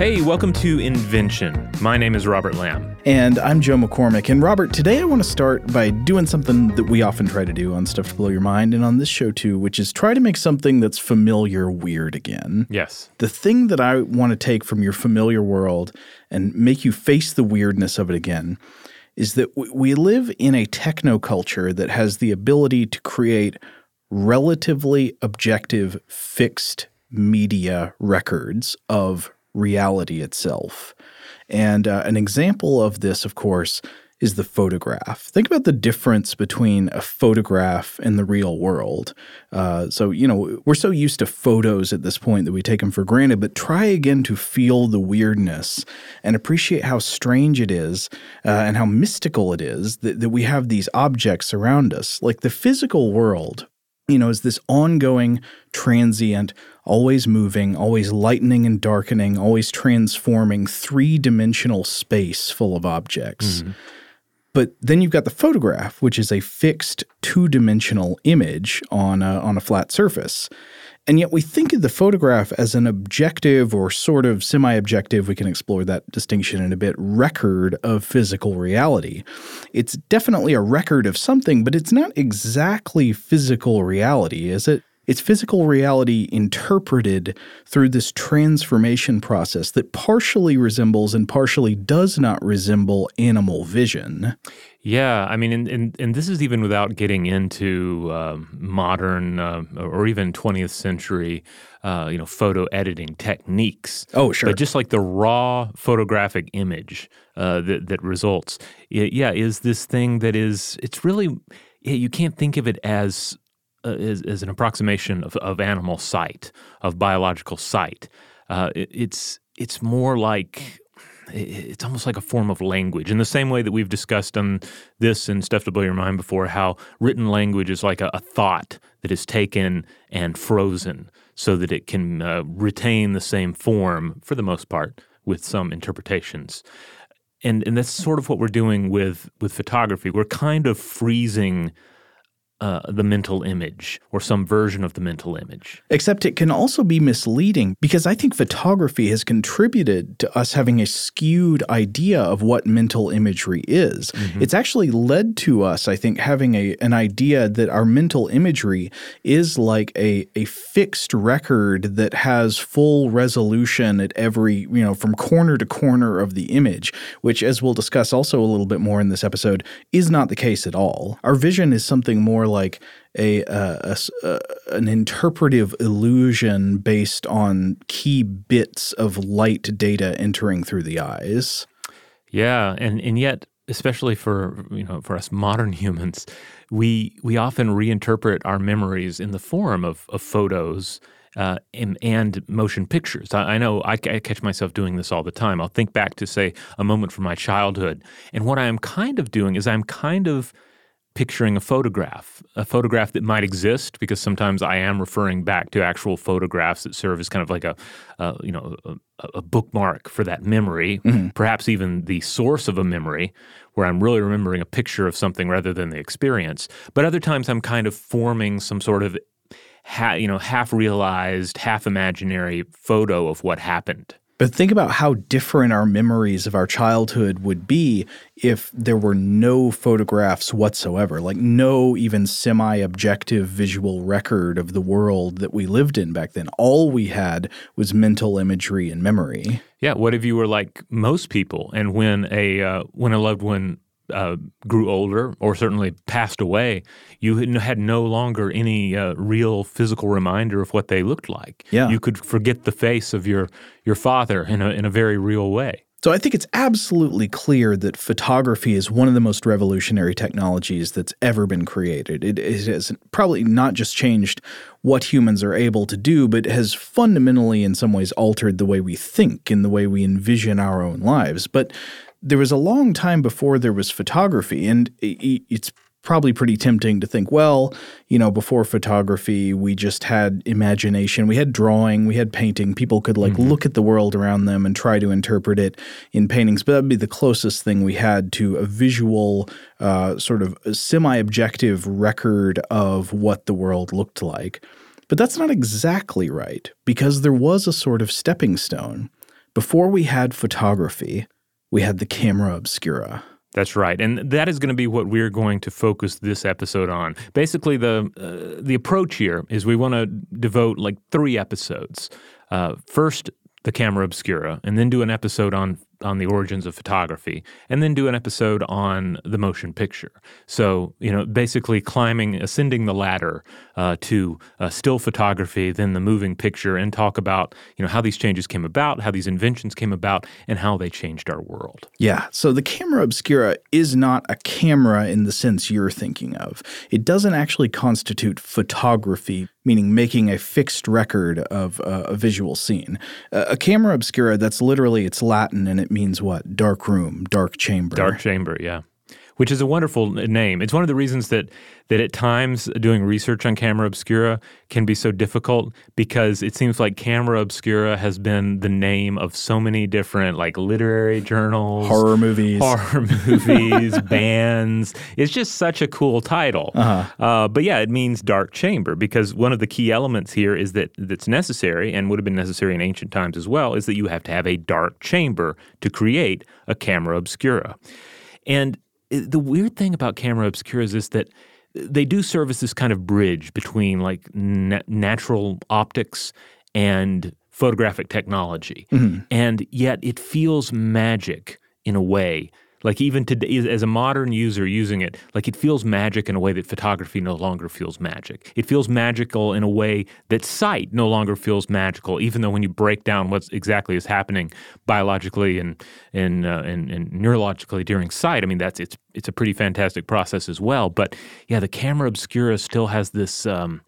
Hey, welcome to Invention. My name is Robert Lamb. And I'm Joe McCormick. And Robert, today I want to start by doing something that we often try to do on Stuff to Blow Your Mind and on this show too, which is try to make something that's familiar weird again. Yes. The thing that I want to take from your familiar world and make you face the weirdness of it again is that we live in a techno culture that has the ability to create relatively objective, fixed media records of reality itself. And uh, an example of this, of course, is the photograph. Think about the difference between a photograph and the real world. Uh, so, you know, we're so used to photos at this point that we take them for granted, but try again to feel the weirdness and appreciate how strange it is uh, and how mystical it is that, that we have these objects around us. Like the physical world, you know, is this ongoing, transient, always moving, always lightening and darkening, always transforming three dimensional space full of objects. Mm-hmm. But then you've got the photograph, which is a fixed two dimensional image on a, on a flat surface. And yet we think of the photograph as an objective or sort of semi objective, we can explore that distinction in a bit, record of physical reality. It's definitely a record of something, but it's not exactly physical reality, is it? It's physical reality interpreted through this transformation process that partially resembles and partially does not resemble animal vision. Yeah, I mean, and, and, and this is even without getting into uh, modern uh, or even 20th century, uh, you know, photo editing techniques. Oh, sure. But just like the raw photographic image uh, that that results, yeah, is this thing that is it's really you can't think of it as uh, is, is, an approximation of, of animal sight, of biological sight. Uh, it, it's it's more like it's almost like a form of language. In the same way that we've discussed on this and stuff to blow your mind before how written language is like a, a thought that is taken and frozen so that it can uh, retain the same form for the most part with some interpretations. And and that's sort of what we're doing with with photography. We're kind of freezing uh, the mental image or some version of the mental image. Except it can also be misleading because I think photography has contributed to us having a skewed idea of what mental imagery is. Mm-hmm. It's actually led to us, I think, having a, an idea that our mental imagery is like a, a fixed record that has full resolution at every, you know, from corner to corner of the image, which, as we'll discuss also a little bit more in this episode, is not the case at all. Our vision is something more like a, a, a, an interpretive illusion based on key bits of light data entering through the eyes. Yeah, and and yet especially for you know for us modern humans, we we often reinterpret our memories in the form of, of photos uh, and, and, motion pictures. I, I know I, I, catch myself doing this all the time. I'll think back to say a moment from my childhood, and what I am kind of doing is I'm kind of picturing a photograph, a photograph that might exist, because sometimes I am referring back to actual photographs that serve as kind of like a, uh, you know, a, a, bookmark for that memory, mm-hmm. perhaps even the source of a memory, where I'm really remembering a picture of something rather than the experience. But other times I'm kind of forming some sort of, ha- you know, half realized, half imaginary photo of what happened. But think about how different our memories of our childhood would be if there were no photographs whatsoever, like no even semi objective visual record of the world that we lived in back then. All we had was mental imagery and memory. Yeah. What if you were like most people and when a, uh, when a loved one uh, grew older or certainly passed away, you had no longer any uh, real physical reminder of what they looked like. Yeah. You could forget the face of your, your father in a, in a very real way. So I think it's absolutely clear that photography is one of the most revolutionary technologies that's ever been created. It, it, has probably not just changed what humans are able to do, but has fundamentally, in some ways, altered the way we think and the way we envision our own lives. But there was a long time before there was photography, and it's probably pretty tempting to think, well, you know, before photography, we just had imagination, we had drawing, we had painting. People could like mm-hmm. look at the world around them and try to interpret it in paintings. But that'd be the closest thing we had to a visual, uh, sort of semi objective record of what the world looked like. But that's not exactly right because there was a sort of stepping stone before we had photography, we had the camera obscura. That's right, and that is going to be what we're going to focus this episode on. Basically, the uh, the approach here is we want to devote like three episodes. Uh, first, the camera obscura, and then do an episode on on the origins of photography, and then do an episode on the motion picture. So, you know, basically climbing, ascending the ladder uh, to uh, still photography, then the moving picture, and talk about, you know, how these changes came about, how these inventions came about, and how they changed our world. Yeah. So the camera obscura is not a camera in the sense you're thinking of. It doesn't actually constitute photography meaning making a fixed record of uh, a visual scene. Uh, a camera obscura, that's literally, it's Latin and it means what? Dark room, dark chamber. Dark chamber, yeah which is a wonderful name. It's one of the reasons that that at times doing research on camera obscura can be so difficult because it seems like camera obscura has been the name of so many different like literary journals, horror movies, horror movies, bands. It's just such a cool title. Uh-huh. Uh, but yeah, it means dark chamber because one of the key elements here is that that's necessary and would have been necessary in ancient times as well is that you have to have a dark chamber to create a camera obscura. And the weird thing about camera obscuras is that they do serve as this kind of bridge between like na- natural optics and photographic technology. Mm-hmm. And yet it feels magic in a way like even today, as a modern user using it, like it feels magic in a way that photography no longer feels magic. It feels magical in a way that sight no longer feels magical, even though when you break down what exactly is happening biologically and and, uh, and and neurologically during sight, I mean that's it's it's a pretty fantastic process as well. But yeah, the camera obscura still has this. Um,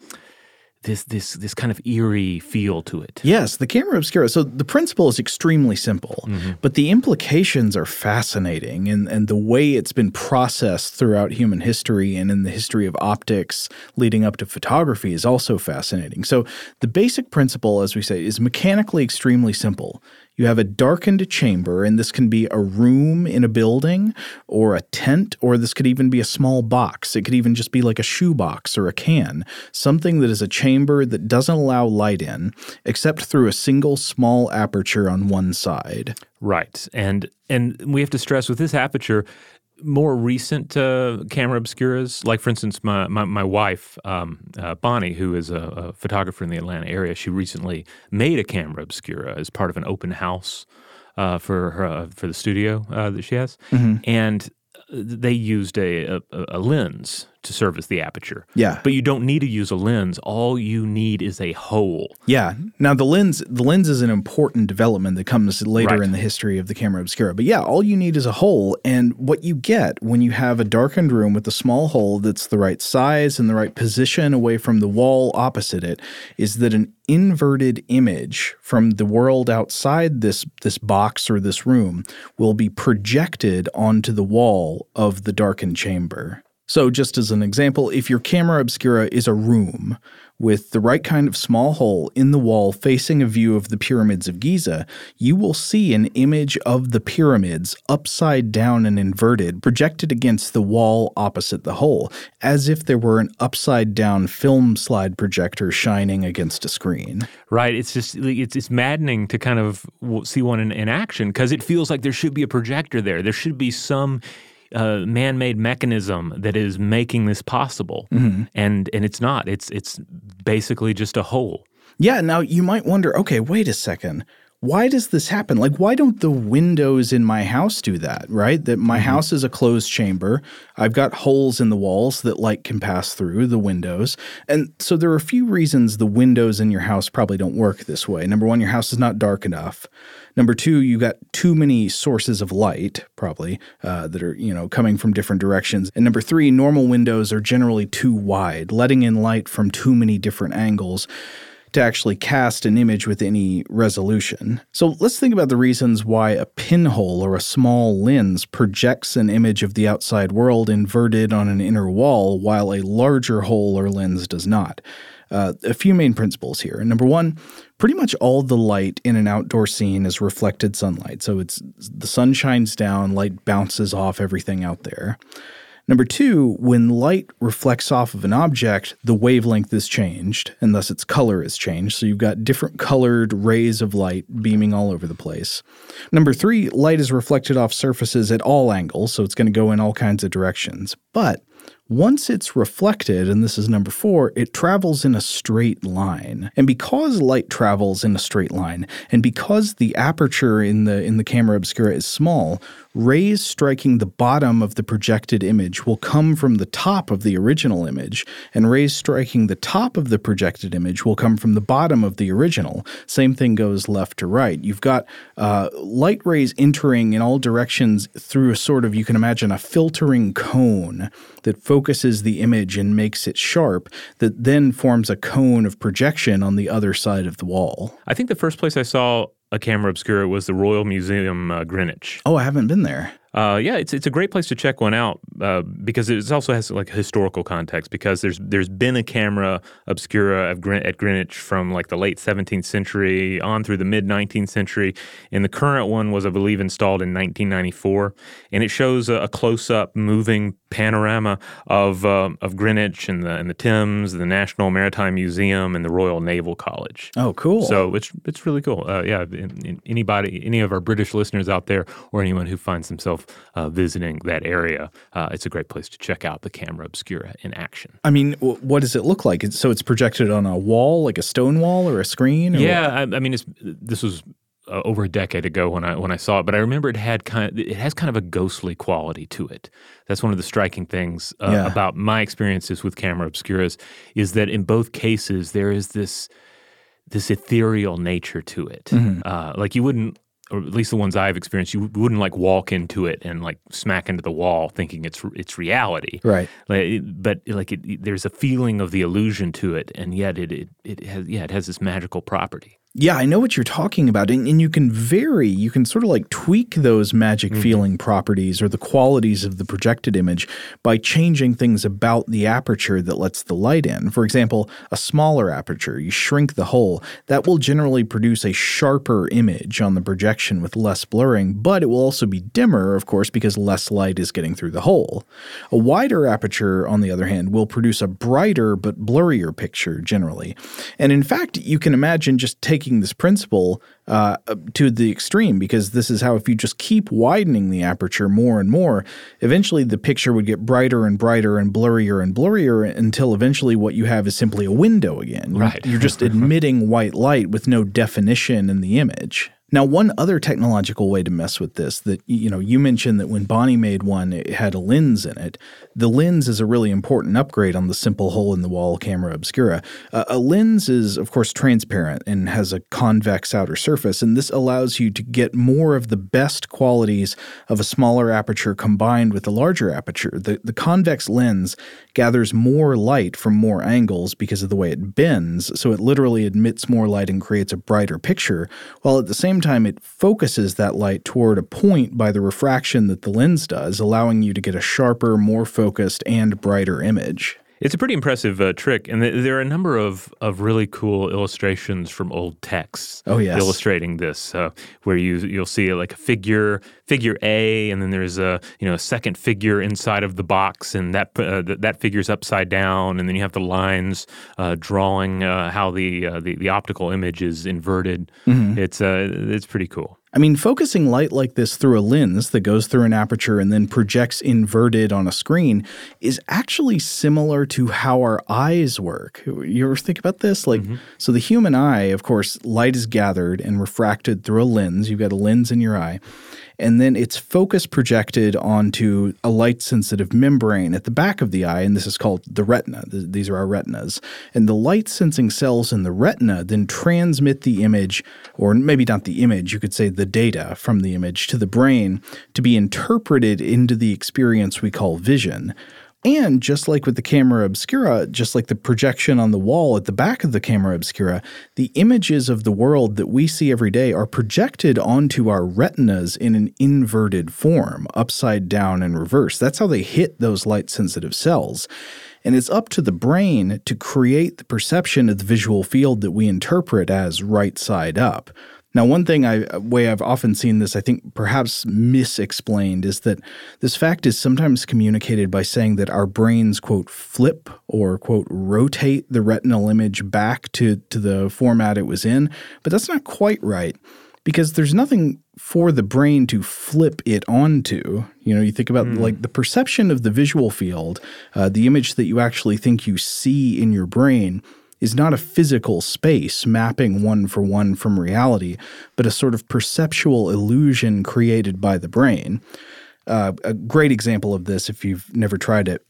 this this this kind of eerie feel to it. Yes, the camera obscura. So the principle is extremely simple, mm-hmm. but the implications are fascinating and and the way it's been processed throughout human history and in the history of optics leading up to photography is also fascinating. So the basic principle as we say is mechanically extremely simple. You have a darkened chamber, and this can be a room in a building or a tent, or this could even be a small box. It could even just be like a shoebox or a can, something that is a chamber that doesn't allow light in except through a single small aperture on one side. Right. And and we have to stress with this aperture more recent uh, camera obscuras, like for instance, my my, my wife um, uh, Bonnie, who is a, a, photographer in the Atlanta area, she recently made a camera obscura as part of an open house uh, for her uh, for the studio uh, that she has, mm-hmm. and they used a, a, a lens to serve as the aperture. Yeah. But you don't need to use a lens. All you need is a hole. Yeah. Now the lens the lens is an important development that comes later right. in the history of the camera obscura. But yeah, all you need is a hole and what you get when you have a darkened room with a small hole that's the right size and the right position away from the wall opposite it is that an inverted image from the world outside this this box or this room will be projected onto the wall of the darkened chamber. So, just as an example, if your camera obscura is a room with the right kind of small hole in the wall facing a view of the pyramids of Giza, you will see an image of the pyramids upside down and inverted projected against the wall opposite the hole, as if there were an upside down film slide projector shining against a screen. Right. It's just, it's, it's maddening to kind of see one in, in action because it feels like there should be a projector there. There should be some uh, man-made mechanism that is making this possible, mm-hmm. and and it's not. It's it's basically just a hole. Yeah. Now you might wonder. Okay, wait a second. Why does this happen? Like, why don't the windows in my house do that? Right? That my mm-hmm. house is a closed chamber. I've got holes in the walls that light can pass through the windows. And so there are a few reasons the windows in your house probably don't work this way. Number one, your house is not dark enough. Number two, you got too many sources of light, probably, uh, that are, you know, coming from different directions. And number three, normal windows are generally too wide, letting in light from too many different angles to actually cast an image with any resolution. So let's think about the reasons why a pinhole or a small lens projects an image of the outside world inverted on an inner wall, while a larger hole or lens does not. Uh, a few main principles here. Number one, pretty much all the light in an outdoor scene is reflected sunlight. So it's the sun shines down, light bounces off everything out there. Number two, when light reflects off of an object, the wavelength is changed, and thus its color is changed. So you've got different colored rays of light beaming all over the place. Number three, light is reflected off surfaces at all angles, so it's going to go in all kinds of directions. But once it's reflected, and this is number four, it travels in a straight line. And because light travels in a straight line, and because the aperture in the in the camera obscura is small, rays striking the bottom of the projected image will come from the top of the original image, and rays striking the top of the projected image will come from the bottom of the original. Same thing goes left to right. You've got uh, light rays entering in all directions through a sort of, you can imagine, a filtering cone that focuses the image and makes it sharp, that then forms a cone of projection on the other side of the wall. I think the first place I saw a camera obscura was the Royal Museum uh, Greenwich. Oh, I haven't been there. Uh, yeah, it's it's a great place to check one out uh, because it also has like historical context because there's there's been a camera obscura at, at Greenwich from like the late 17th century on through the mid 19th century, and the current one was I believe installed in 1994, and it shows a, a close up moving panorama of uh, of Greenwich and the and the Thames, the National Maritime Museum, and the Royal Naval College. Oh, cool! So it's it's really cool. Uh, yeah, in, in anybody, any of our British listeners out there, or anyone who finds themselves uh, visiting that area, uh, it's a great place to check out the camera obscura in action. I mean, w- what does it look like? So it's projected on a wall, like a stone wall or a screen? Or yeah, I, I, mean, this was uh, over a decade ago when I when I saw it, but I remember it had kind of, it has kind of a ghostly quality to it. That's one of the striking things uh, yeah. about my experiences with camera obscuras is that in both cases there is this this ethereal nature to it. Mm-hmm. Uh, like you wouldn't or at least the ones I've experienced, you wouldn't like walk into it and like smack into the wall thinking it's it's reality, right? Like, but like it, there's a feeling of the illusion to it, and yet it, it it has yeah it has this magical property. Yeah, I know what you're talking about. And, and, you can vary, you can sort of like tweak those magic mm-hmm. feeling properties or the qualities of the projected image by changing things about the aperture that lets the light in. For example, a smaller aperture, you shrink the hole, that will generally produce a sharper image on the projection with less blurring, but it will also be dimmer, of course, because less light is getting through the hole. A wider aperture, on the other hand, will produce a brighter but blurrier picture generally. And in fact, you can imagine just taking taking this principle uh, to the extreme because this is how if you just keep widening the aperture more and more, eventually the picture would get brighter and brighter and blurrier and blurrier until eventually what you have is simply a window again. Right. You're just admitting white light with no definition in the image. Now, one other technological way to mess with this that you know, you mentioned that when Bonnie made one, it had a lens in it. The lens is a really important upgrade on the simple hole in the wall camera obscura. Uh, a lens is, of course, transparent and has a convex outer surface, and this allows you to get more of the best qualities of a smaller aperture combined with a larger aperture. The, the convex lens gathers more light from more angles because of the way it bends, so it literally admits more light and creates a brighter picture, while at the same time it focuses that light toward a point by the refraction that the lens does, allowing you to get a sharper, more focused, and brighter image. It's a pretty impressive uh, trick, and th- there are a number of, of really cool illustrations from old texts. Oh yes. illustrating this, uh, where you you'll see like a figure figure A, and then there's a you know a second figure inside of the box, and that uh, th- that figure's upside down, and then you have the lines uh, drawing uh, how the, uh, the the optical image is inverted. Mm-hmm. It's it's pretty cool. I mean, focusing light like this through a lens that goes through an aperture and then projects inverted on a screen is actually similar to how our eyes work. You ever think about this? Like, mm-hmm. so the human eye, of course, light is gathered and refracted through a lens. You've got a lens in your eye and then its focus projected onto a light sensitive membrane at the back of the eye, and this is called the retina. These are our retinas. And the light sensing cells in the retina then transmit the image, or maybe not the image, you could say the data from the image to the brain to be interpreted into the experience we call vision. And just like with the camera obscura, just like the projection on the wall at the back of the camera obscura, the images of the world that we see every day are projected onto our retinas in an inverted form, upside down and reverse. That's how they hit those light sensitive cells. And it's up to the brain to create the perception of the visual field that we interpret as right side up. Now, one thing I way I've often seen this, I think perhaps misexplained, is that this fact is sometimes communicated by saying that our brains quote flip or quote rotate the retinal image back to to the format it was in, but that's not quite right because there's nothing for the brain to flip it onto. You know, you think about mm. like the perception of the visual field, uh, the image that you actually think you see in your brain is not a physical space mapping one for one from reality, but a sort of perceptual illusion created by the brain. Uh, a great example of this, if you've never tried it,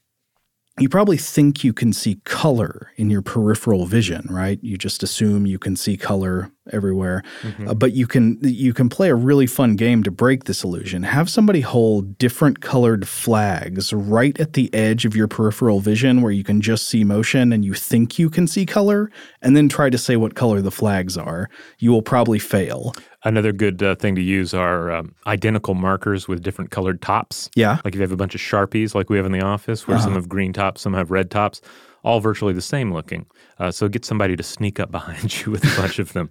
you probably think you can see color in your peripheral vision, right? You just assume you can see color everywhere. Mm-hmm. Uh, but you can you can play a really fun game to break this illusion. Have somebody hold different colored flags right at the edge of your peripheral vision where you can just see motion and you think you can see color and then try to say what color the flags are. You will probably fail. Another good uh, thing to use are um, identical markers with different colored tops. Yeah. Like if you have a bunch of Sharpies like we have in the office where uh-huh. some have green tops, some have red tops all virtually the same looking. Uh, so get somebody to sneak up behind you with a bunch of them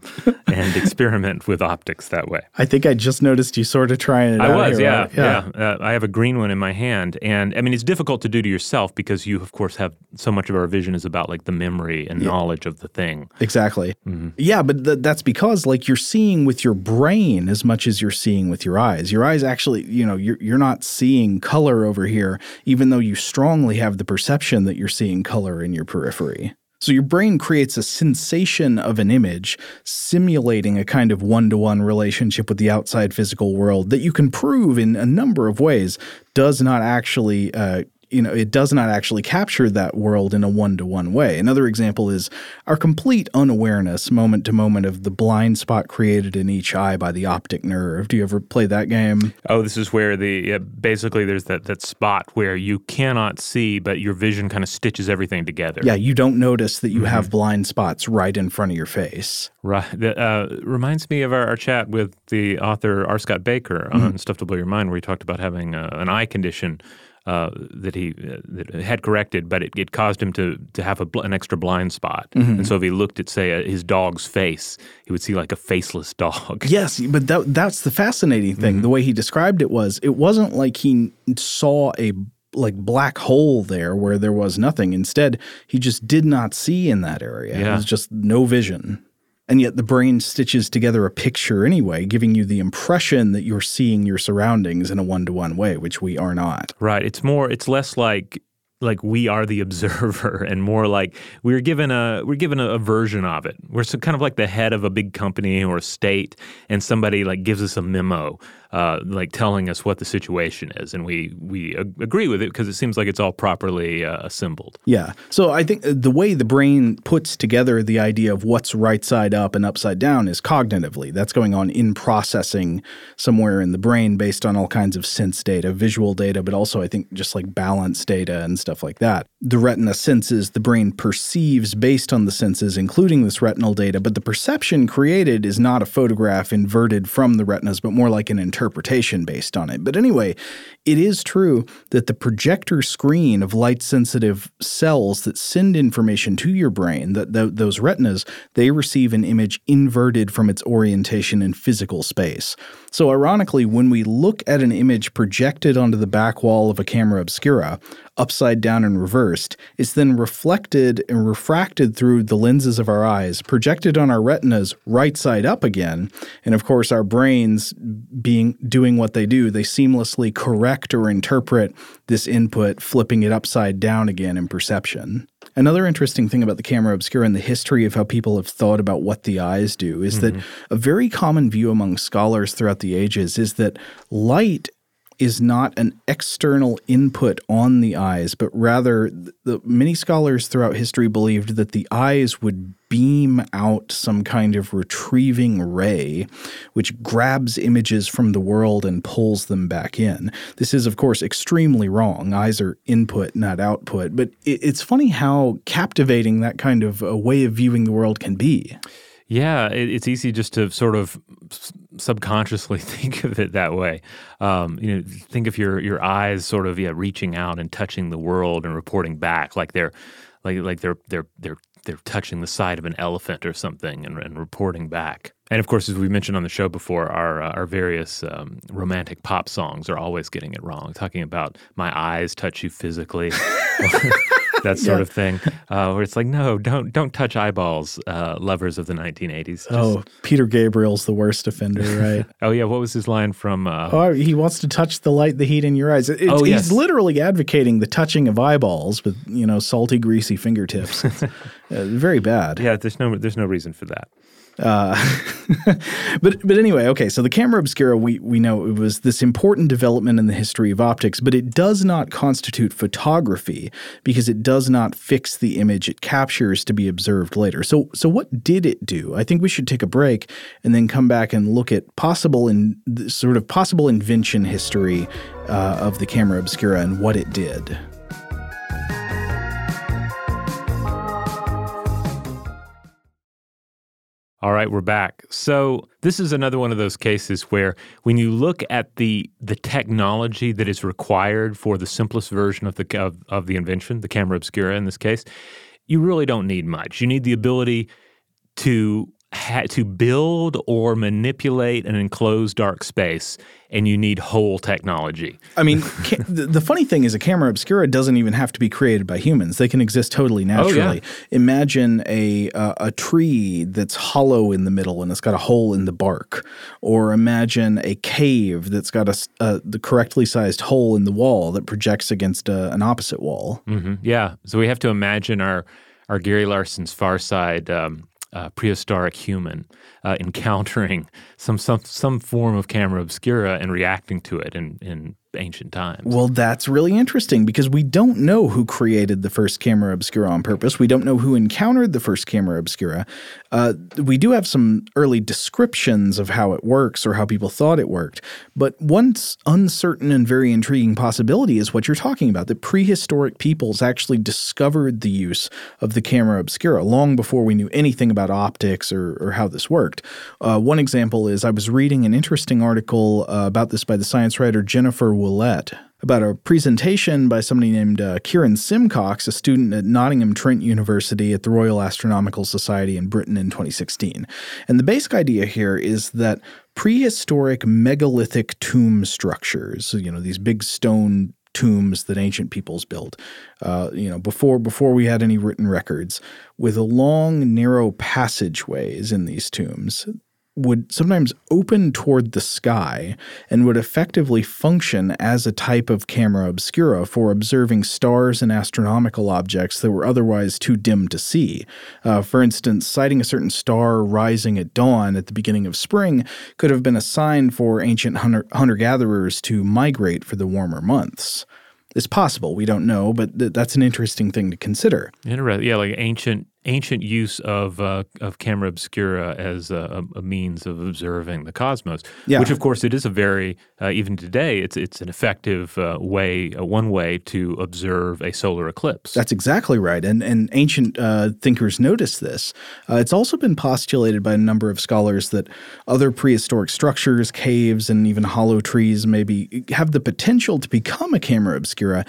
and experiment with optics that way. I think I just noticed you sort of trying it I was, here, yeah, right? yeah. yeah. Uh, I have a green one in my hand, and I mean it's difficult to do to yourself because you, of course, have so much of our vision is about like the memory and yeah. knowledge of the thing. Exactly. Mm-hmm. Yeah, but th- that's because like you're seeing with your brain as much as you're seeing with your eyes. Your eyes actually, you know, you're you're not seeing color over here, even though you strongly have the perception that you're seeing color in your periphery. So your brain creates a sensation of an image, simulating a kind of one to one relationship with the outside physical world that you can prove in a number of ways does not actually uh, you know, it does not actually capture that world in a one to one way. Another example is our complete unawareness moment to moment of the blind spot created in each eye by the optic nerve. Do you ever play that game? Oh, this is where the basically there's that, that spot where you cannot see, but your vision kind of stitches everything together. Yeah, you don't notice that you mm-hmm. have blind spots right in front of your face. Right. That uh, reminds me of our, our, chat with the author R. Scott mm-hmm. on Stuff to Blow Your Mind, where he talked about having uh, an eye condition uh, that he uh, that had corrected, but it, it caused him to to have a, an extra blind spot. Mm-hmm. And so if he looked at say a, his dog's face, he would see like a faceless dog. Yes, but that, that's the fascinating thing. Mm-hmm. The way he described it was, it wasn't like he saw a like black hole there where there was nothing. Instead, he just did not see in that area. Yeah. It was just no vision and yet the brain stitches together a picture anyway, giving you the impression that you're seeing your surroundings in a one to one way, which we are not. Right. It's more, it's less like like we are the observer and more like we're given a we're given a, a, version of it we're so kind of like the head of a big company or a state and somebody like gives us a memo uh, like telling us what the situation is and we we agree with it because it seems like it's all properly uh, assembled. Yeah. So i think the way the brain puts together the idea of what's right side up and upside down is cognitively. That's going on in processing somewhere in the brain based on all kinds of sense data visual data but also i think just like balance data and stuff stuff like that. The retina senses, the brain perceives based on the senses, including this retinal data, but the perception created is not a photograph inverted from the retinas, but more like an interpretation based on it. But anyway, it is true that the projector screen of light sensitive cells that send information to your brain, that those retinas, they receive an image inverted from its orientation in physical space. So, ironically, when we look at an image projected onto the back wall of a camera obscura, upside down and reversed, it's then reflected and refracted through the lenses of our eyes, projected on our retinas right side up again. And of course, our brains being doing what they do, they seamlessly correct or interpret this input, flipping it upside down again in perception. Another interesting thing about the camera obscura and the history of how people have thought about what the eyes do is mm-hmm. that a very common view among scholars throughout the ages is that light is not an external input on the eyes, but rather the many scholars throughout history believed that the eyes would beam out some kind of retrieving ray which grabs images from the world and pulls them back in. This is of course extremely wrong. Eyes are input, not output, but it's funny how captivating that kind of a way of viewing the world can be. Yeah, it's easy just to sort of subconsciously think of it that way. Um, you know, think of your your eyes sort of yeah reaching out and touching the world and reporting back like they're like like they're they're they're they're touching the side of an elephant or something and, and reporting back. And of course, as we mentioned on the show before, our uh, our various um, romantic pop songs are always getting it wrong, talking about my eyes touch you physically. that sort yeah. of thing, uh, where it's like, no, don't don't touch eyeballs, uh, lovers of the 1980s. Just... Oh, Peter Gabriel's the worst offender, right? oh yeah, what was his line from? Uh... Oh, he wants to touch the light, the heat in your eyes. It, oh, yes. He's literally advocating the touching of eyeballs with you know salty, greasy fingertips. Uh, very bad. Yeah, there's no there's no reason for that. Uh, but but anyway, okay. So the camera obscura, we we know it was this important development in the history of optics, but it does not constitute photography because it does not fix the image it captures to be observed later. So so what did it do? I think we should take a break and then come back and look at possible in sort of possible invention history uh, of the camera obscura and what it did. All right, we're back. So this is another one of those cases where when you look at the the technology that is required for the simplest version of the of, of the invention, the camera obscura in this case, you really don't need much. You need the ability to ha- to build or manipulate an enclosed dark space and you need hole technology. I mean, ca- the funny thing is, a camera obscura doesn't even have to be created by humans. They can exist totally naturally. Oh, yeah. Imagine a uh, a tree that's hollow in the middle and it's got a hole in the bark, or imagine a cave that's got a uh, the correctly sized hole in the wall that projects against a, uh, an opposite wall. Mm-hmm. Yeah, so we have to imagine our our Gary Larson's Far Side um, uh, prehistoric human uh, encountering some, some some form of camera obscura and reacting to it in, in ancient times. Well, that's really interesting because we don't know who created the first camera obscura on purpose. We don't know who encountered the first camera obscura. Uh, we do have some early descriptions of how it works or how people thought it worked. But one uncertain and very intriguing possibility is what you're talking about that prehistoric peoples actually discovered the use of the camera obscura long before we knew anything about optics or, or how this worked. Uh, one example is I was reading an interesting article uh, about this by the science writer Jennifer About a presentation by somebody named uh, Kieran Simcox, a student at Nottingham Trent University at the Royal Astronomical Society in Britain in 2016. And the basic idea here is that prehistoric megalithic tomb structures, you know, these big stone tombs that ancient peoples built, uh, you know, before before we had any written records, with long, narrow passageways in these tombs would sometimes open toward the sky and would effectively function as a type of camera obscura for observing stars and astronomical objects that were otherwise too dim to see. Uh, for instance, sighting a certain star rising at dawn at the beginning of spring could have been a sign for ancient hunter gatherers to migrate for the warmer months. It's possible, we don't know, but th- that's an interesting thing to consider. Interesting. Yeah, like ancient ancient use of uh, of camera obscura as a, a, means of observing the cosmos, yeah. which of course it is a very uh, even today it's it's an effective uh, way uh, one way to observe a solar eclipse. That's exactly right, and and ancient uh, thinkers noticed this. Uh, it's also been postulated by a number of scholars that other prehistoric structures, caves, and even hollow trees maybe have the potential to become a camera obscura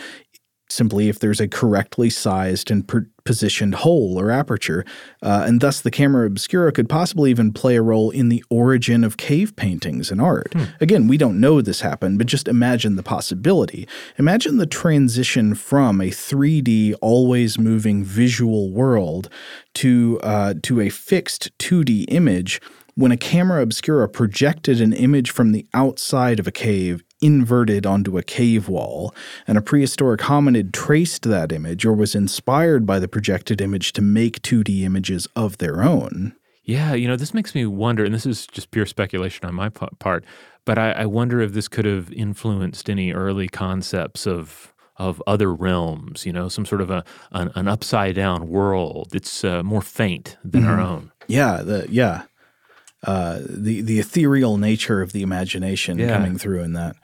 simply if there's a correctly sized and per- positioned hole or aperture, uh, and thus the camera obscura could possibly even play a role in the origin of cave paintings and art. Hmm. Again, we don't know this happened, but just imagine the possibility. Imagine the transition from a 3D, always moving visual world to uh, to a fixed 2D image when a camera obscura projected an image from the outside of a cave inverted onto a cave wall, and a prehistoric hominid traced that image or was inspired by the projected image to make 2D images of their own. Yeah, you know, this makes me wonder, and this is just pure speculation on my part, but I, I wonder if this could have influenced any early concepts of of other realms, you know, some sort of a an, an upside down world. It's uh, more faint than mm-hmm. our own. Yeah, the yeah uh, the the ethereal nature of the imagination yeah. coming through in that.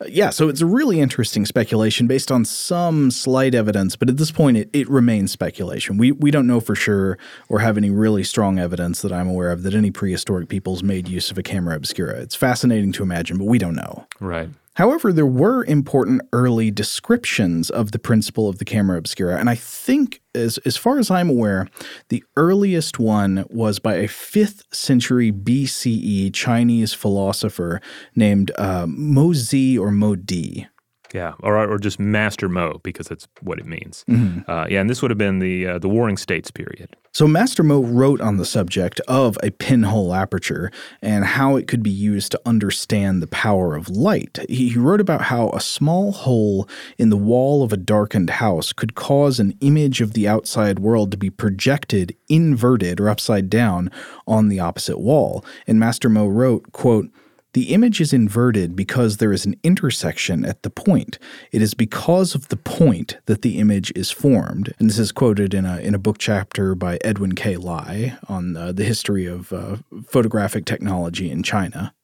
Uh, yeah, so it's a really interesting speculation based on some slight evidence, but at this point it, it remains speculation. We we don't know for sure or have any really strong evidence that I'm aware of that any prehistoric peoples made use of a camera obscura. It's fascinating to imagine, but we don't know. Right. However, there were important early descriptions of the principle of the camera obscura, and I think, as, as far as I'm aware, the earliest one was by a 5th century BCE Chinese philosopher named uh, Mo Zi or Mo Di. Yeah, or or just Master Mo because that's what it means. Mm-hmm. Uh, yeah, and this would have been the uh, the Warring States period. So Master Mo wrote on the subject of a pinhole aperture and how it could be used to understand the power of light. He wrote about how a small hole in the wall of a darkened house could cause an image of the outside world to be projected inverted or upside down on the opposite wall. And Master Mo wrote, quote, the image is inverted because there is an intersection at the point. It is because of the point that the image is formed. And this is quoted in a, in a book chapter by Edwin K. Lai on uh, the history of uh, photographic technology in China.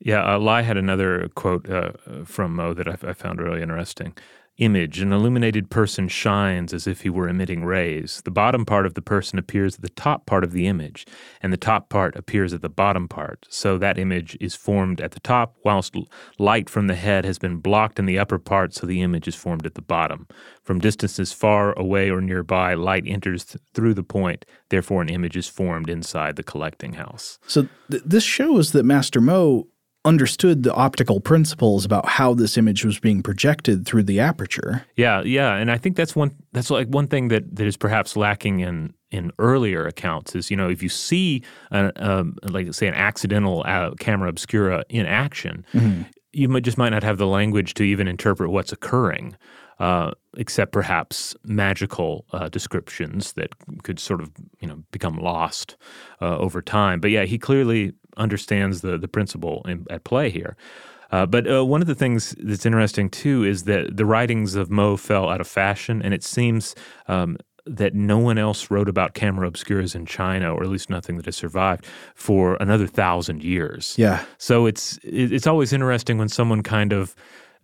Yeah, uh, Lai had another quote uh, from Mo that I, I found really interesting image, an illuminated person shines as if he were emitting rays. The bottom part of the person appears at the top part of the image, and the top part appears at the bottom part. So that image is formed at the top, whilst light from the head has been blocked in the upper part, so the image is formed at the bottom. From distances far away or nearby, light enters th- through the point, therefore, an image is formed inside the collecting house. So th- this shows that Master Mo understood the optical principles about how this image was being projected through the aperture. Yeah, yeah, and I think that's one that's like one thing that that is perhaps lacking in in earlier accounts is you know if you see a, um, like say an accidental uh, camera obscura in action, mm-hmm. you might, just might not have the language to even interpret what's occurring. Uh, except perhaps magical uh, descriptions that could sort of you know become lost uh, over time. But yeah, he clearly understands the the principle in, at play here. Uh, but uh, one of the things that's interesting too is that the writings of Mo fell out of fashion, and it seems um, that no one else wrote about camera obscuras in China, or at least nothing that has survived for another thousand years. Yeah. So it's it's always interesting when someone kind of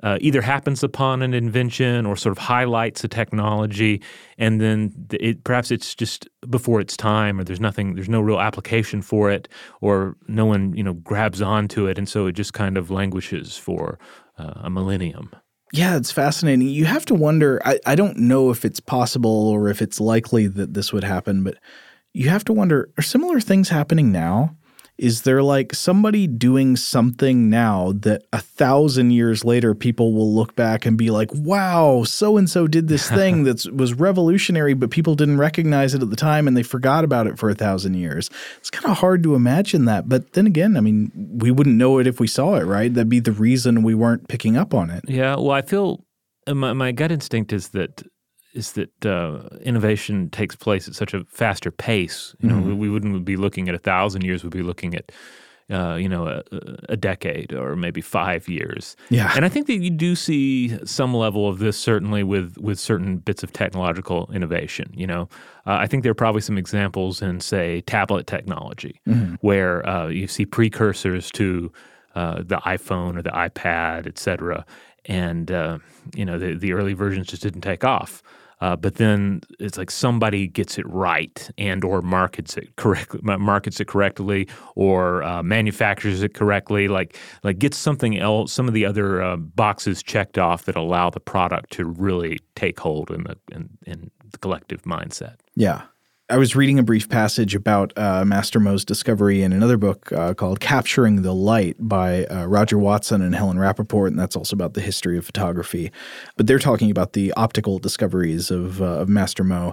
uh, either happens upon an invention or sort of highlights a technology, and then it, perhaps it's just before its time, or there's nothing, there's no real application for it, or no one you know grabs onto it, and so it just kind of languishes for uh, a millennium. Yeah, it's fascinating. You have to wonder. I, I don't know if it's possible or if it's likely that this would happen, but you have to wonder: are similar things happening now? Is there like somebody doing something now that a thousand years later people will look back and be like, wow, so and so did this thing that was revolutionary, but people didn't recognize it at the time and they forgot about it for a thousand years. It's kind of hard to imagine that. But then again, I mean, we wouldn't know it if we saw it, right? That'd be the reason we weren't picking up on it. Yeah. Well, I feel uh, my, my gut instinct is that is that uh, innovation takes place at such a faster pace. You know, mm-hmm. we, we, wouldn't be looking at a thousand years; we'd be looking at, uh, you know, a, a, decade or maybe five years. Yeah, and I think that you do see some level of this certainly with with certain bits of technological innovation. You know, uh, I think there are probably some examples in, say, tablet technology, mm-hmm. where uh, you see precursors to uh, the iPhone or the iPad, et cetera. And uh, you know the, the early versions just didn't take off. Uh, but then it's like somebody gets it right and or markets it correctly, markets it correctly, or uh, manufactures it correctly. Like like gets something else, some of the other uh, boxes checked off that allow the product to really take hold in the in, in the collective mindset. Yeah. I was reading a brief passage about uh, Master Mo's discovery in another book uh, called Capturing the Light by uh, Roger Watson and Helen Rappaport, and that's also about the history of photography. But they're talking about the optical discoveries of, uh, of Master Mo.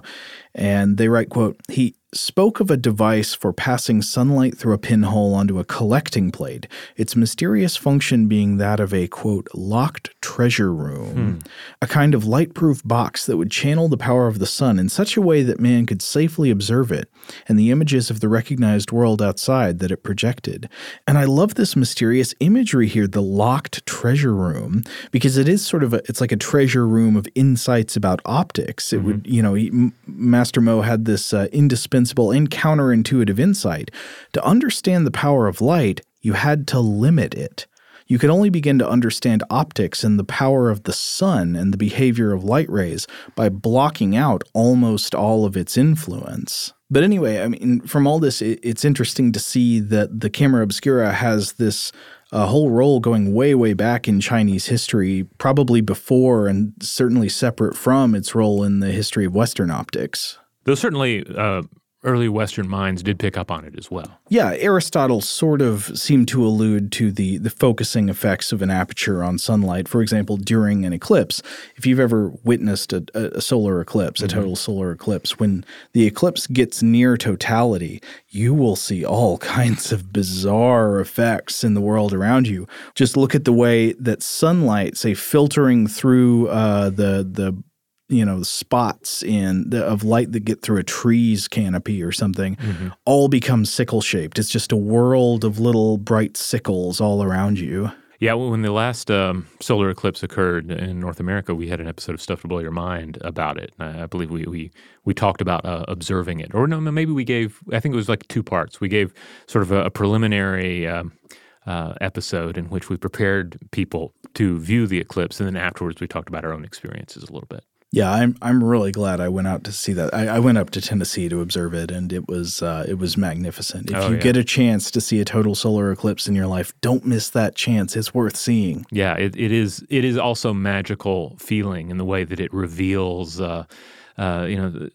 And they write, quote, he spoke of a device for passing sunlight through a pinhole onto a collecting plate, its mysterious function being that of a, quote, locked treasure room, hmm. a kind of light-proof box that would channel the power of the sun in such a way that man could safely observe it and the images of the recognized world outside that it projected. And I love this mysterious imagery here, the locked treasure room, because it is sort of a, it's like a treasure room of insights about optics. It mm-hmm. would, you know, he, Master Mo had this uh, indispensable and counterintuitive insight. To understand the power of light, you had to limit it. You could only begin to understand optics and the power of the sun and the behavior of light rays by blocking out almost all of its influence. But anyway, I mean, from all this, it's interesting to see that the camera obscura has this a whole role going way, way back in Chinese history, probably before and certainly separate from its role in the history of Western optics. Though certainly uh, early Western minds did pick up on it as well. Yeah, Aristotle sort of seemed to allude to the the focusing effects of an aperture on sunlight. For example, during an eclipse, if you've ever witnessed a, a solar eclipse, a mm-hmm. total solar eclipse, when the eclipse gets near totality, you will see all kinds of bizarre effects in the world around you. Just look at the way that sunlight, say, filtering through uh, the the you know spots in the, of light that get through a tree's canopy or something mm-hmm. all become sickle shaped it's just a world of little bright sickles all around you. Yeah when the last um, solar eclipse occurred in north america we had an episode of stuff to blow your mind about it. I believe we we, we talked about uh, observing it. Or no maybe we gave i think it was like two parts. We gave sort of a, a preliminary um, uh, episode in which we prepared people to view the eclipse, and then afterwards we talked about our own experiences a little bit. Yeah, I'm I'm really glad I went out to see that. I, I went up to Tennessee to observe it, and it was uh, it was magnificent. If oh, you yeah. get a chance to see a total solar eclipse in your life, don't miss that chance. It's worth seeing. Yeah, it, it is. It is also magical feeling in the way that it reveals. Uh, uh, you know,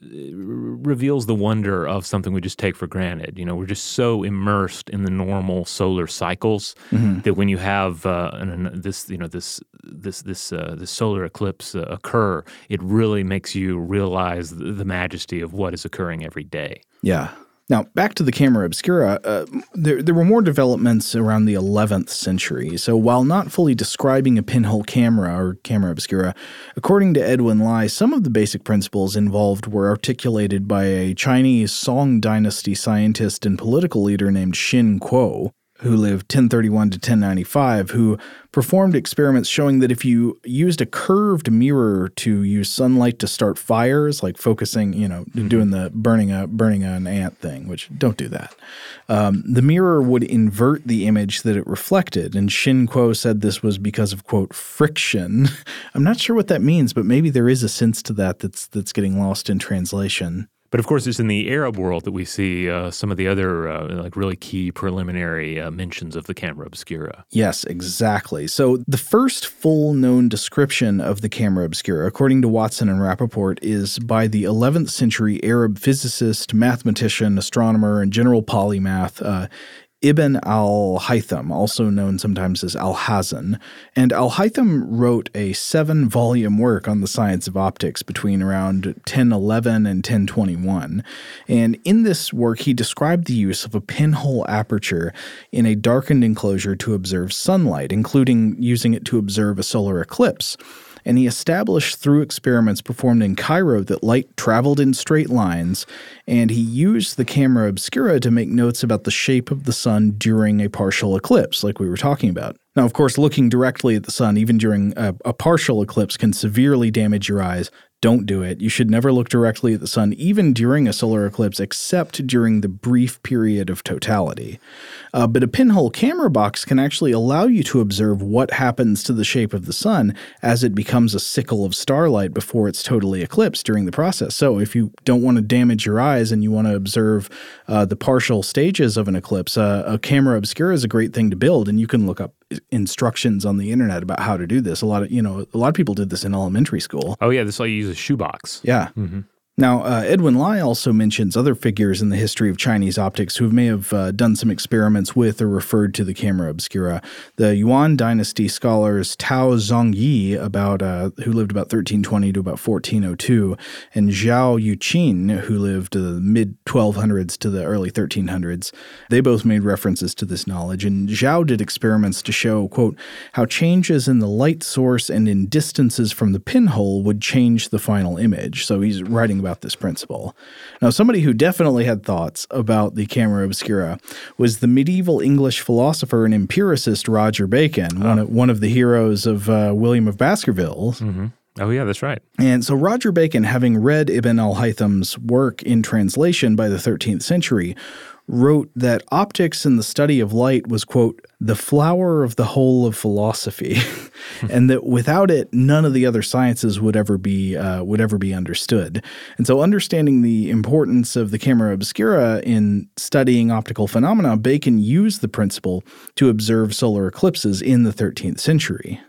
reveals the wonder of something we just take for granted. You know, we're just so immersed in the normal solar cycles mm-hmm. that when you have uh, an, this, you know, this this this uh, this solar eclipse uh, occur, it really makes you realize the, the majesty of what is occurring every day. Yeah, now, back to the camera obscura, uh, there, there were more developments around the 11th century. So, while not fully describing a pinhole camera or camera obscura, according to Edwin Lai, some of the basic principles involved were articulated by a Chinese Song dynasty scientist and political leader named Shen Kuo who lived 1031 to 1095, who performed experiments showing that if you used a curved mirror to use sunlight to start fires, like focusing, you know, mm-hmm. doing the burning a burning an ant thing, which don't do that, um, the mirror would invert the image that it reflected. And Shen Kuo said this was because of quote friction. I'm not sure what that means, but maybe there is a sense to that that's that's getting lost in translation. But of course, it's in the Arab world that we see uh, some of the other uh, like really key preliminary uh, mentions of the camera obscura. Yes, exactly. So the first full known description of the camera obscura, according to Watson and Rappaport, is by the 11th century Arab physicist, mathematician, astronomer, and general polymath uh, Ibn al Haytham, also known sometimes as Alhazen. And Al Haytham wrote a seven volume work on the science of optics between around 1011 and 1021. And in this work, he described the use of a pinhole aperture in a darkened enclosure to observe sunlight, including using it to observe a solar eclipse and he established through experiments performed in Cairo that light traveled in straight lines, and he used the camera obscura to make notes about the shape of the sun during a partial eclipse, like we were talking about. Now, of course, looking directly at the sun, even during a, a partial eclipse, can severely damage your eyes, don't do it. You should never look directly at the sun, even during a solar eclipse, except during the brief period of totality. Uh, but a pinhole camera box can actually allow you to observe what happens to the shape of the sun as it becomes a sickle of starlight before it's totally eclipsed during the process. So, if you don't want to damage your eyes and you want to observe uh, the partial stages of an eclipse, uh, a camera obscura is a great thing to build, and you can look up instructions on the internet about how to do this. A lot of you know, a lot of people did this in elementary school. Oh yeah, this is how you use a shoebox. Yeah. Mm-hmm. Now, uh, Edwin Lai also mentions other figures in the history of Chinese optics who may have uh, done some experiments with or referred to the camera obscura. The Yuan dynasty scholars Tao Zongyi, about uh, who lived about 1320 to about 1402, and Zhao Yuqin, who lived the mid 1200s to the early 1300s, they both made references to this knowledge. And Zhao did experiments to show, quote, how changes in the light source and in distances from the pinhole would change the final image. So he's writing about about this principle. Now, somebody who definitely had thoughts about the camera obscura was the medieval English philosopher and empiricist Roger Bacon, oh. one, of, one of the heroes of uh, William of Baskerville. Mm-hmm. Oh, yeah, that's right. And so Roger Bacon, having read Ibn al Haytham's work in translation by the 13th century, wrote that optics and the study of light was, quote, the flower of the whole of philosophy, and that without it, none of the other sciences would ever be uh, would ever be understood. And so, understanding the importance of the camera obscura in studying optical phenomena, Bacon used the principle to observe solar eclipses in the 13th century.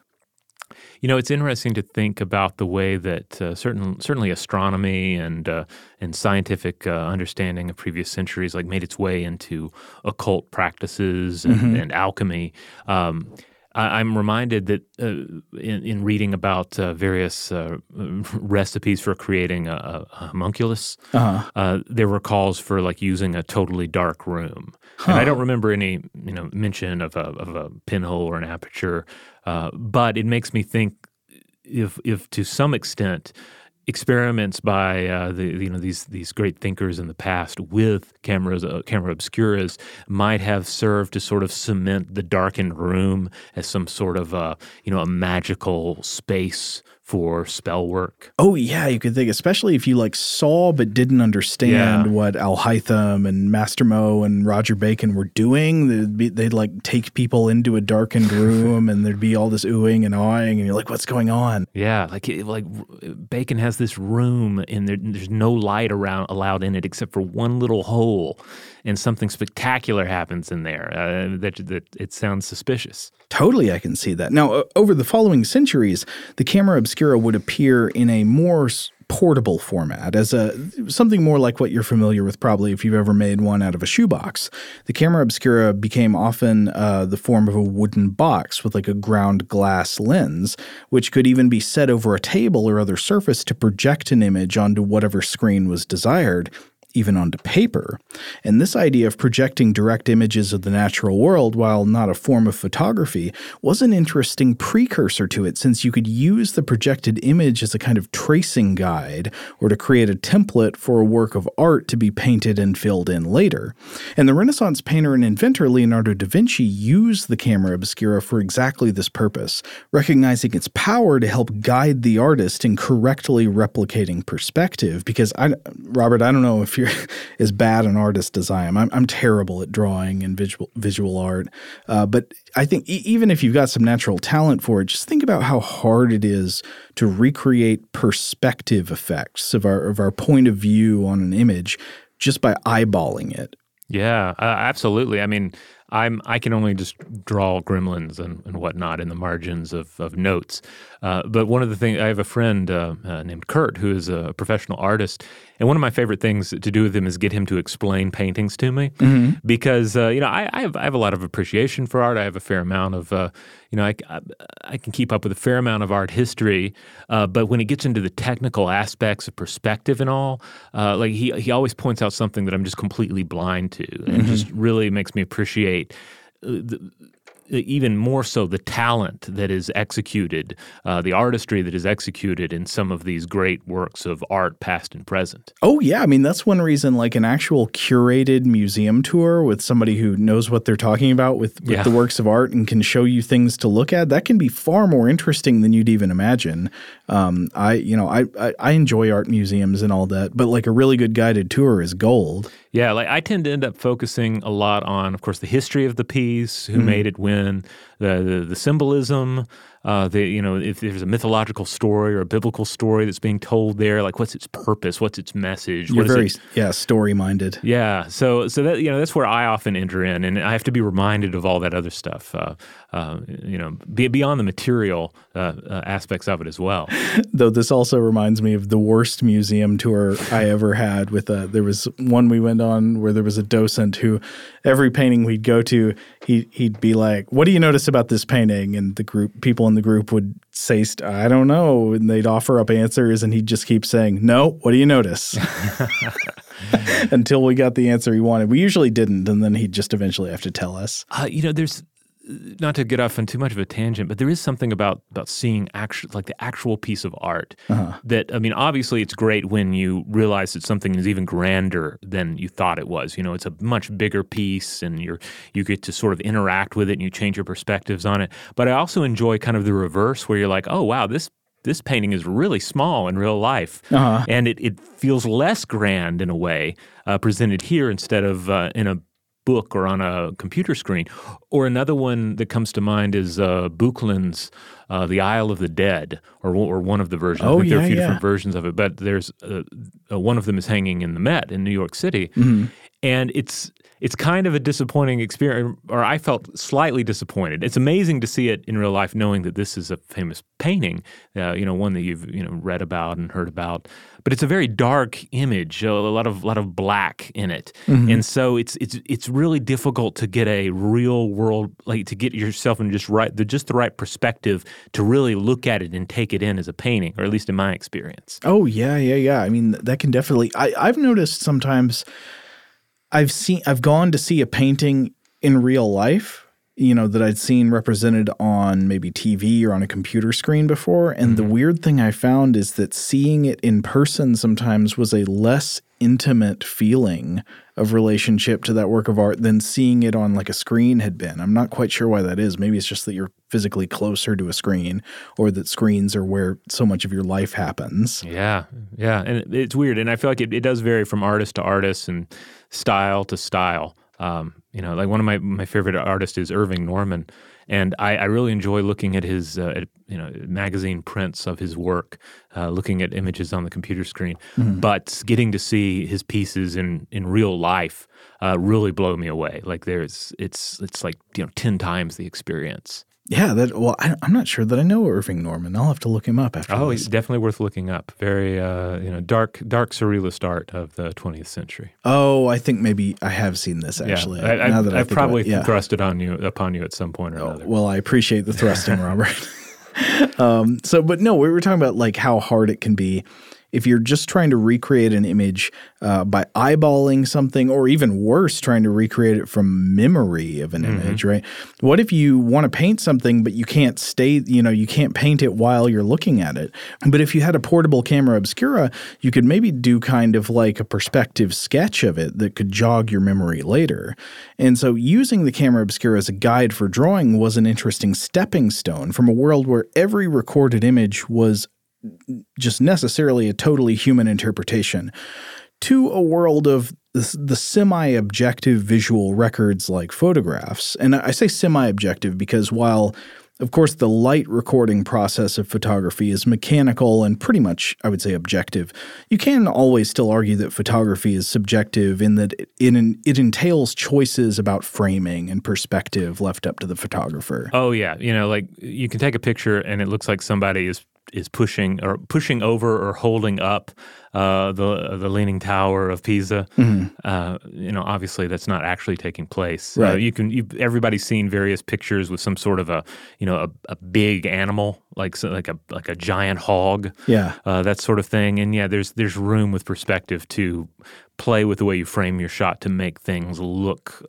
You know, it's interesting to think about the way that uh, certain certainly astronomy and uh, and scientific uh, understanding of previous centuries like made its way into occult practices and, mm-hmm. and alchemy. Um, I, am reminded that uh, in, in, reading about uh, various uh, recipes for creating a, a homunculus, uh-huh. Uh, there were calls for like using a totally dark room. Huh. And I don't remember any you know mention of a, of a pinhole or an aperture, uh, but it makes me think if if to some extent experiments by uh, the you know these these great thinkers in the past with cameras uh, camera obscuras might have served to sort of cement the darkened room as some sort of uh, you know a magical space for spell work. Oh yeah, you could think, especially if you like saw but didn't understand yeah. what Al Haytham and Master Mo and Roger Bacon were doing. They'd, be, they'd like take people into a darkened room, and there'd be all this oohing and awing, and you're like, "What's going on?" Yeah, like like Bacon has this room, and there, there's no light around allowed in it except for one little hole, and something spectacular happens in there. Uh, that, that it sounds suspicious. Totally, I can see that. Now, over the following centuries, the camera obscura would appear in a more portable format as a something more like what you're familiar with probably if you've ever made one out of a shoebox. The camera obscura became often uh, the form of a wooden box with like a ground glass lens, which could even be set over a table or other surface to project an image onto whatever screen was desired even onto paper. And this idea of projecting direct images of the natural world, while not a form of photography, was an interesting precursor to it since you could use the projected image as a kind of tracing guide or to create a template for a work of art to be painted and filled in later. And the Renaissance painter and inventor Leonardo da Vinci used the camera obscura for exactly this purpose, recognizing its power to help guide the artist in correctly replicating perspective. Because I, Robert, I don't know if you you're as bad an artist as I am. I'm, I'm terrible at drawing and visual visual art. Uh, but I think e- even if you've got some natural talent for it, just think about how hard it is to recreate perspective effects of our of our point of view on an image just by eyeballing it. Yeah, uh, absolutely. I mean, I'm I can only just draw gremlins and, and whatnot in the margins of, of notes. Uh, but one of the things I have a friend uh, uh, named Kurt who is a professional artist, and one of my favorite things to do with him is get him to explain paintings to me mm-hmm. because uh, you know I, I, have I have a lot of appreciation for art. I have a fair amount of uh, you know I, I, I, can keep up with a fair amount of art history, uh, but when it gets into the technical aspects of perspective and all, like he he always points out something that I'm just completely blind to, and mm-hmm. just really makes me appreciate uh, the, even more so the talent that is executed, uh, the artistry that is executed in some of these great works of art, past and present. Oh, yeah. I mean, that's one reason, like an actual curated museum tour with somebody who knows what they're talking about with, with yeah. the works of art and can show you things to look at, that can be far more interesting than you'd even imagine. Um, I, you know, I, I, I enjoy art museums and all that, but like a really good guided tour is gold. Yeah, like I tend to end up focusing a lot on, of course, the history of the piece, who mm-hmm. made it when, the, the, the symbolism, uh, the, you know, if there's a mythological story or a biblical story that's being told there, like what's its purpose, what's its message? You're very it? yeah story minded. Yeah, so so that you know that's where I often enter in, and I have to be reminded of all that other stuff. Uh, uh, you know, be, beyond the material uh, uh, aspects of it as well. Though this also reminds me of the worst museum tour I ever had. With a, there was one we went on where there was a docent who every painting we'd go to, he he'd be like, "What do you notice about this painting?" And the group people in the group would say, "I don't know," and they'd offer up answers, and he'd just keep saying, "No, what do you notice?" Until we got the answer he wanted. We usually didn't, and then he'd just eventually have to tell us. Uh, you know, there's not to get off on too much of a tangent, but there is something about about seeing actual like the actual piece of art uh-huh. that I mean, obviously it's great when you realize that something is even grander than you thought it was. You know, it's a much bigger piece, and you're you get to sort of interact with it, and you change your perspectives on it. But I also enjoy kind of the reverse, where you're like, oh wow, this this painting is really small in real life, uh-huh. and it, it feels less grand in a way uh, presented here instead of uh, in a book or on a computer screen. Or another one that comes to mind is uh, uh, The Isle of the Dead, or, or one of the versions. Oh, I think there are a few yeah. different versions of it, but there's uh, uh, one of them is hanging in the Met in New York City, Mm-hmm. and it's it's kind of a disappointing experience, or I felt slightly disappointed. It's amazing to see it in real life, knowing that this is a famous painting, uh, you know, one that you've you know read about and heard about. But it's a very dark image, a lot of lot of black in it, mm-hmm. and so it's it's it's really difficult to get a real world like to get yourself in just right the just the right perspective to really look at it and take it in as a painting, or at least in my experience. Oh yeah, yeah, yeah. I mean, that can definitely. I, I've noticed sometimes. I've seen. I've gone to see a painting in real life. You know that I'd seen represented on maybe TV or on a computer screen before, and the weird thing I found is that seeing it in person sometimes was a less intimate feeling of relationship to that work of art than seeing it on like a screen had been. I'm not quite sure why that is. Maybe it's just that you're physically closer to a screen or that screens are where so much of your life happens. Yeah, yeah, and it's weird, and I feel like it, it does vary from artist to artist and style to style. Um, you know, like one of my my favorite artists is Irving Norman, and I, I really enjoy looking at his uh, at, you know magazine prints of his work, uh, looking at images on the computer screen. But getting to see his pieces in in real life uh, really blow me away. Like there's it's it's like you know ten times the experience. Yeah, that well, I, I'm not sure that I know Irving Norman. I'll have to look him up after Oh, this. it's definitely worth looking up. Very, uh, you know, dark, dark surrealist art of the 20th century. Oh, I think maybe I have seen this actually. yeah, I, now that I think probably it, yeah. thrust it on you upon you at some point or another. Well, I appreciate the thrusting, Robert. um, so, but no, we were talking about like how hard it can be if you're just trying to recreate an image uh, by eyeballing something, or even worse, trying to recreate it from memory of an image, right? What if you want to paint something, but you can't stay, you know, you can't paint it while you're looking at it? But if you had a portable camera obscura, you could maybe do kind of like a perspective sketch of it that could jog your memory later. And so using the camera obscura as a guide for drawing was an interesting stepping stone from a world where every recorded image was just necessarily a totally human interpretation to a world of the, the semi objective visual records like photographs. And I say semi objective because while of course, the light recording process of photography is mechanical and pretty much, I would say, objective. You can always still argue that photography is subjective in that it, it, it entails choices about framing and perspective left up to the photographer. oh yeah, you know, like you can take a picture and it looks like somebody is is pushing or pushing over or holding up uh, the the leaning tower of Pisa. Uh, you know, obviously that's not actually taking place. Uh, you can you, everybody's seen various pictures with some sort of a you know a, a big animal like so- like a like a giant hog. Yeah. uh, that sort of thing. And yeah, there's there's room with perspective to play with the way you frame your shot to make things look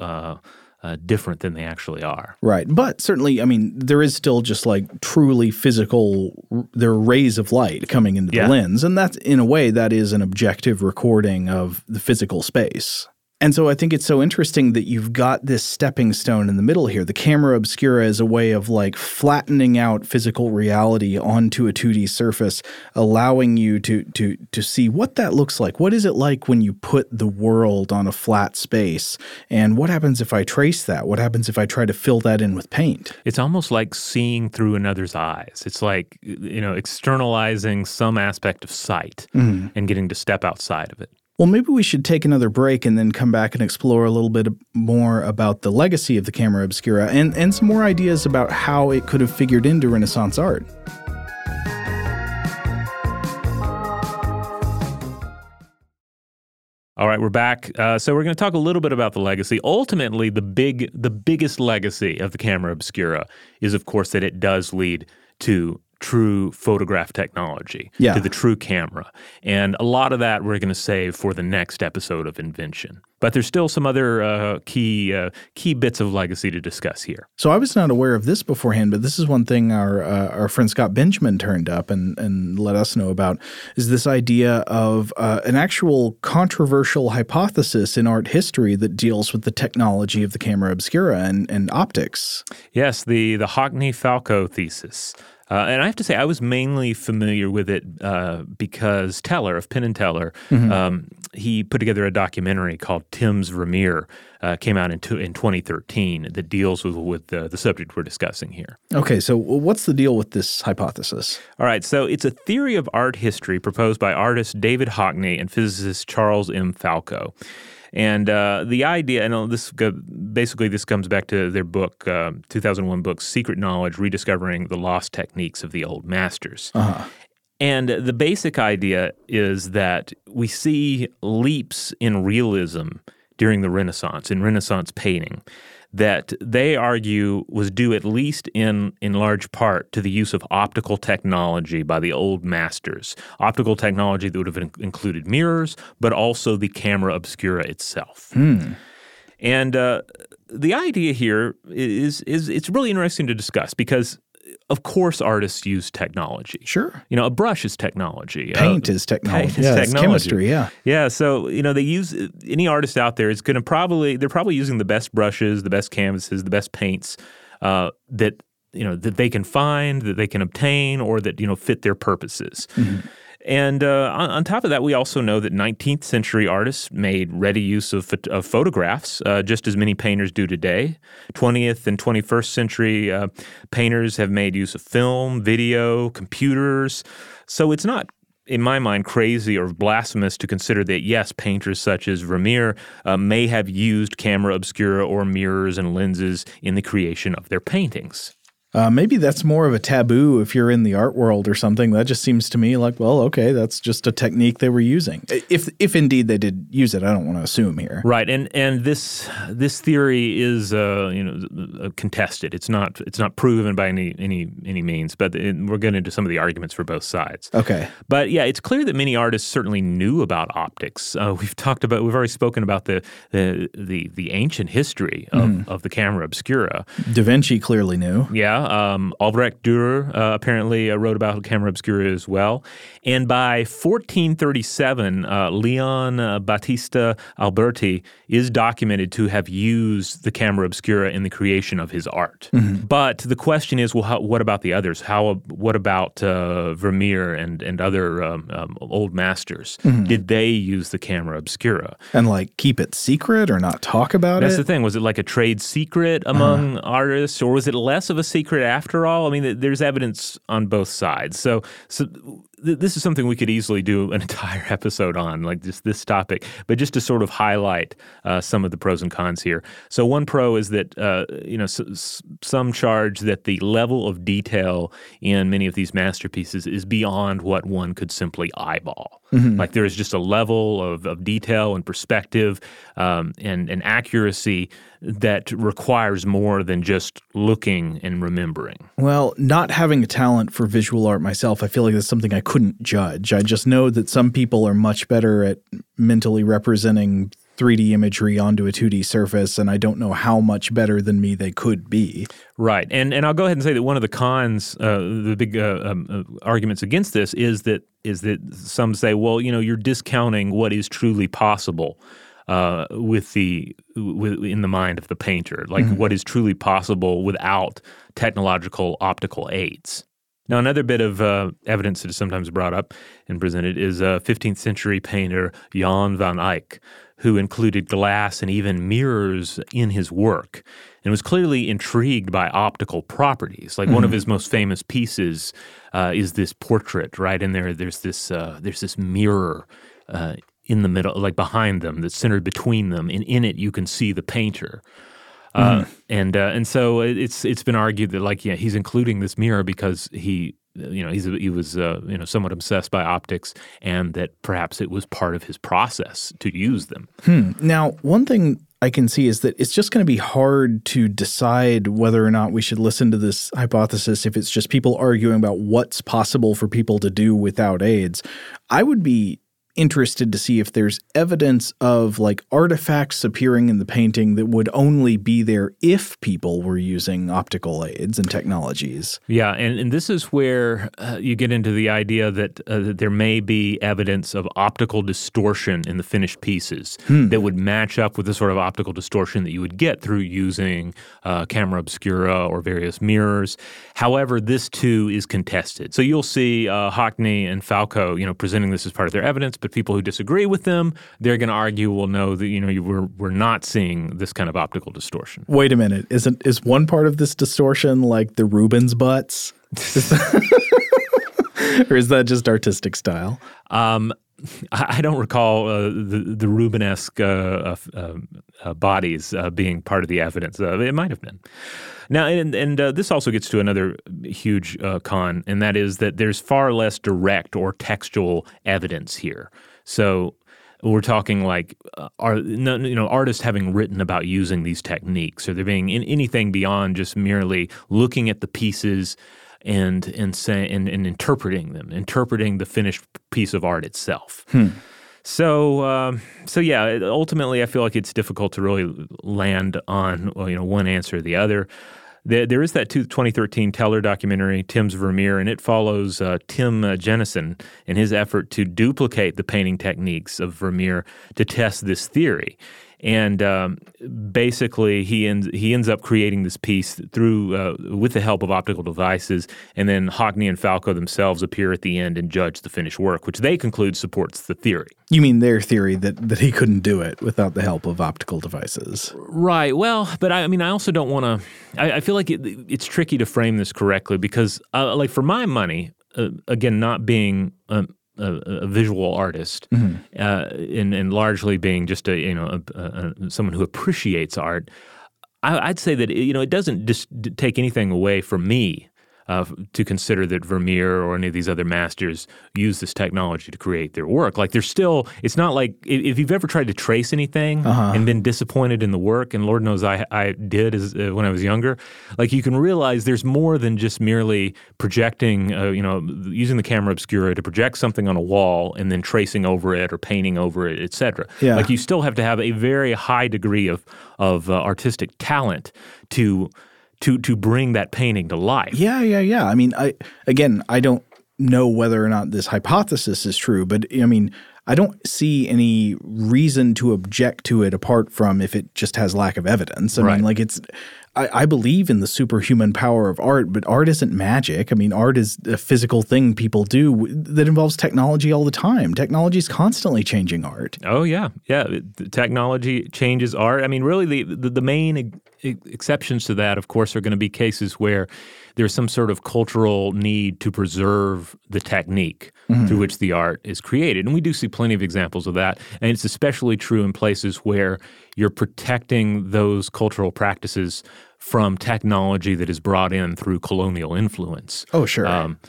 uh, different than they actually are. Right. But certainly, I mean, there is still just like truly physical, there are rays of light coming into Yeah. the lens. And that's, in a way, that is an objective recording of the physical space. And so I think it's so interesting that you've got this stepping stone in the middle here. The camera obscura is a way of like flattening out physical reality onto a 2D surface, allowing you to to to see what that looks like. What is it like when you put the world on a flat space? And what happens if I trace that? What happens if I try to fill that in with paint? It's almost like seeing through another's eyes. It's like you know externalizing some aspect of sight mm-hmm. and getting to step outside of it. Well, maybe we should take another break and then come back and explore a little bit more about the legacy of the camera obscura and, and some more ideas about how it could have figured into Renaissance art. All right, we're back. Uh, so we're going to talk a little bit about the legacy. Ultimately, the big, the biggest legacy of the camera obscura is, of course, that it does lead to true photograph technology, Yeah. to the true camera, and a lot of that we're going to save for the next episode of Invention. But there's still some other uh, key uh, key bits of legacy to discuss here. So I was not aware of this beforehand, but this is one thing our uh, our friend Scott Benjamin turned up and and let us know about is this idea of uh, an actual controversial hypothesis in art history that deals with the technology of the camera obscura and, and optics. Yes, the the Hockney Falco thesis. Uh, and I have to say, I was mainly familiar with it uh, because Teller of Penn and Teller um, he put together a documentary called Tim's Vermeer, uh, came out in, in 2013 that deals with, with uh, the subject we're discussing here. Okay, so what's the deal with this hypothesis? All right, so it's a theory of art history proposed by artist David Hockney and physicist Charles M. Falco. And uh, the idea, and this basically this comes back to their book, uh, 2001 book, Secret Knowledge: Rediscovering the Lost Techniques of the Old Masters. Uh-huh. And the basic idea is that we see leaps in realism during the Renaissance, in Renaissance painting, that they argue was due at least in, in large part to the use of optical technology by the old masters. Optical technology that would have included mirrors, but also the camera obscura itself. Hmm. And uh, the idea here is, is it's really interesting to discuss because of course artists use technology. Sure. You know, a brush is technology. Paint uh, is technology. Paint is yeah, technology. chemistry, yeah. Yeah, so, you know, they use any artist out there is going to probably they're probably using the best brushes, the best canvases, the best paints uh, that you know that they can find, that they can obtain or that, you know, fit their purposes. Mm-hmm. And uh, on, on, top of that, we also know that 19th century artists made ready use of, of photographs, uh, just as many painters do today. 20th and 21st century uh, painters have made use of film, video, computers. So it's not in my mind, crazy or blasphemous to consider that, yes, painters such as Vermeer uh, may have used camera obscura or mirrors and lenses in the creation of their paintings. Uh, maybe that's more of a taboo if you're in the art world or something. That just seems to me like, well, okay, that's just a technique they were using. If if indeed they did use it, I don't want to assume here. Right, and and this this theory is uh, you know contested. It's not it's not proven by any any any means, but it, we're getting into some of the arguments for both sides. Okay, but yeah, it's clear that many artists certainly knew about optics. Uh, we've talked about we've already spoken about the the the, the ancient history of, mm. of the camera obscura. Da Vinci clearly knew. Yeah. Um, Albrecht Dürer uh, apparently uh, wrote about camera obscura as well. And by 1437, uh, Leon uh, Battista Alberti is documented to have used the camera obscura in the creation of his art. Mm-hmm. But the question is, well, how, what about the others? How? What about uh, Vermeer and and other um, um, old masters? Mm-hmm. Did they use the camera obscura and like keep it secret or not talk about That's it? That's the thing. Was it like a trade secret among uh-huh. artists, or was it less of a secret? Secret after all? I mean, there's evidence on both sides. So, so th- this is something we could easily do an entire episode on, like just this topic, but just to sort of highlight uh, some of the pros and cons here. So, one pro is that, uh, you know, s- some charge that the level of detail in many of these masterpieces is beyond what one could simply eyeball. Mm-hmm. Like there is just a level of, of detail and perspective um, and, and accuracy that requires more than just looking and remembering. Well, not having a talent for visual art myself, I feel like that's something I couldn't judge. I just know that some people are much better at mentally representing 3D imagery onto a 2D surface, and I don't know how much better than me they could be. Right, and and I'll go ahead and say that one of the cons, uh, the big uh, um, uh, arguments against this is that is that some say, well, you know, you're discounting what is truly possible uh, with the with, in the mind of the painter, like mm-hmm. what is truly possible without technological optical aids. Now, another bit of uh, evidence that is sometimes brought up and presented is a 15th century painter Jan van Eyck, who included glass and even mirrors in his work and was clearly intrigued by optical properties. Like mm-hmm. one of mm-hmm. his most famous pieces uh, is this portrait, right? And there, there's this, uh, there's this mirror uh, in the middle, like behind them, that's centered between them, and in it you can see the painter. Uh, mm-hmm. and uh, and so it's it's been argued that like yeah he's including this mirror because he you know he's he was uh, you know somewhat obsessed by optics and that perhaps it was part of his process to use them. Hmm. Now one thing I can see is that it's just going to be hard to decide whether or not we should listen to this hypothesis if it's just people arguing about what's possible for people to do without aids. I would be interested to see if there's evidence of like artifacts appearing in the painting that would only be there if people were using optical aids and technologies. Yeah, and, and this is where uh, you get into the idea that, uh, that there may be evidence of optical distortion in the finished pieces hmm. that would match up with the sort of optical distortion that you would get through using uh, camera obscura or various mirrors. However, this too is contested. So you'll see uh, Hockney and Falco, you know, presenting this as part of their evidence but people who disagree with them, they're going to argue, well, no, the, you know, we're we're not seeing this kind of optical distortion. Wait a minute, isn't is one part of this distortion like the Rubens butts? or is that just artistic style? Um, I don't recall uh, the the Rubenesque uh, uh, uh bodies uh, being part of the evidence. Uh, it might have been. Now, and, and this also gets to another huge con, and that is that there's far less direct or textual evidence here. So we're talking like are you know artists having written about using these techniques, or there being in anything beyond just merely looking at the pieces and and say and, and interpreting them, interpreting the finished piece of art itself. Hmm. So, um, so yeah, ultimately, I feel like it's difficult to really land on you know one answer or the other. There, there is that 2013 Teller documentary, Tim's Vermeer, and it follows uh, Tim uh, Jenison in his effort to duplicate the painting techniques of Vermeer to test this theory and um, basically he ends he ends up creating this piece through uh, with the help of optical devices, and then Hockney and Falco themselves appear at the end and judge the finished work, which they conclude supports the theory. You mean their theory that that he couldn't do it without the help of optical devices? Right. Well, but I, I mean, I also don't want to. I, I, feel like it, it's tricky to frame this correctly because, uh, like, for my money, uh, again, not being um, a, a visual artist, mm-hmm. uh, and, and, largely being just a you know a, a, someone who appreciates art, I, would say that you know it doesn't just take anything away from me uh, to consider that Vermeer or any of these other masters use this technology to create their work. Like there's still, it's not like if you've ever tried to trace anything uh-huh. and been disappointed in the work, and Lord knows I, I did as, uh, when I was younger, like you can realize there's more than just merely projecting, uh, you know, using the camera obscura to project something on a wall and then tracing over it or painting over it, etc. Yeah. Like you still have to have a very high degree of of uh, artistic talent to to to bring that painting to life. Yeah, yeah, yeah. I mean, I again, I don't know whether or not this hypothesis is true, but I mean, I don't see any reason to object to it apart from if it just has lack of evidence. I right. mean, like it's I, I, believe in the superhuman power of art, but art isn't magic. I mean, art is a physical thing people do that involves technology all the time. Technology is constantly changing art. Oh yeah, yeah. The technology changes art. I mean, really, the the, the main exceptions to that, of course, are going to be cases where there's some sort of cultural need to preserve the technique mm-hmm. through which the art is created. And we do see plenty of examples of that. And it's especially true in places where you're protecting those cultural practices from technology that is brought in through colonial influence. Oh, sure. Um,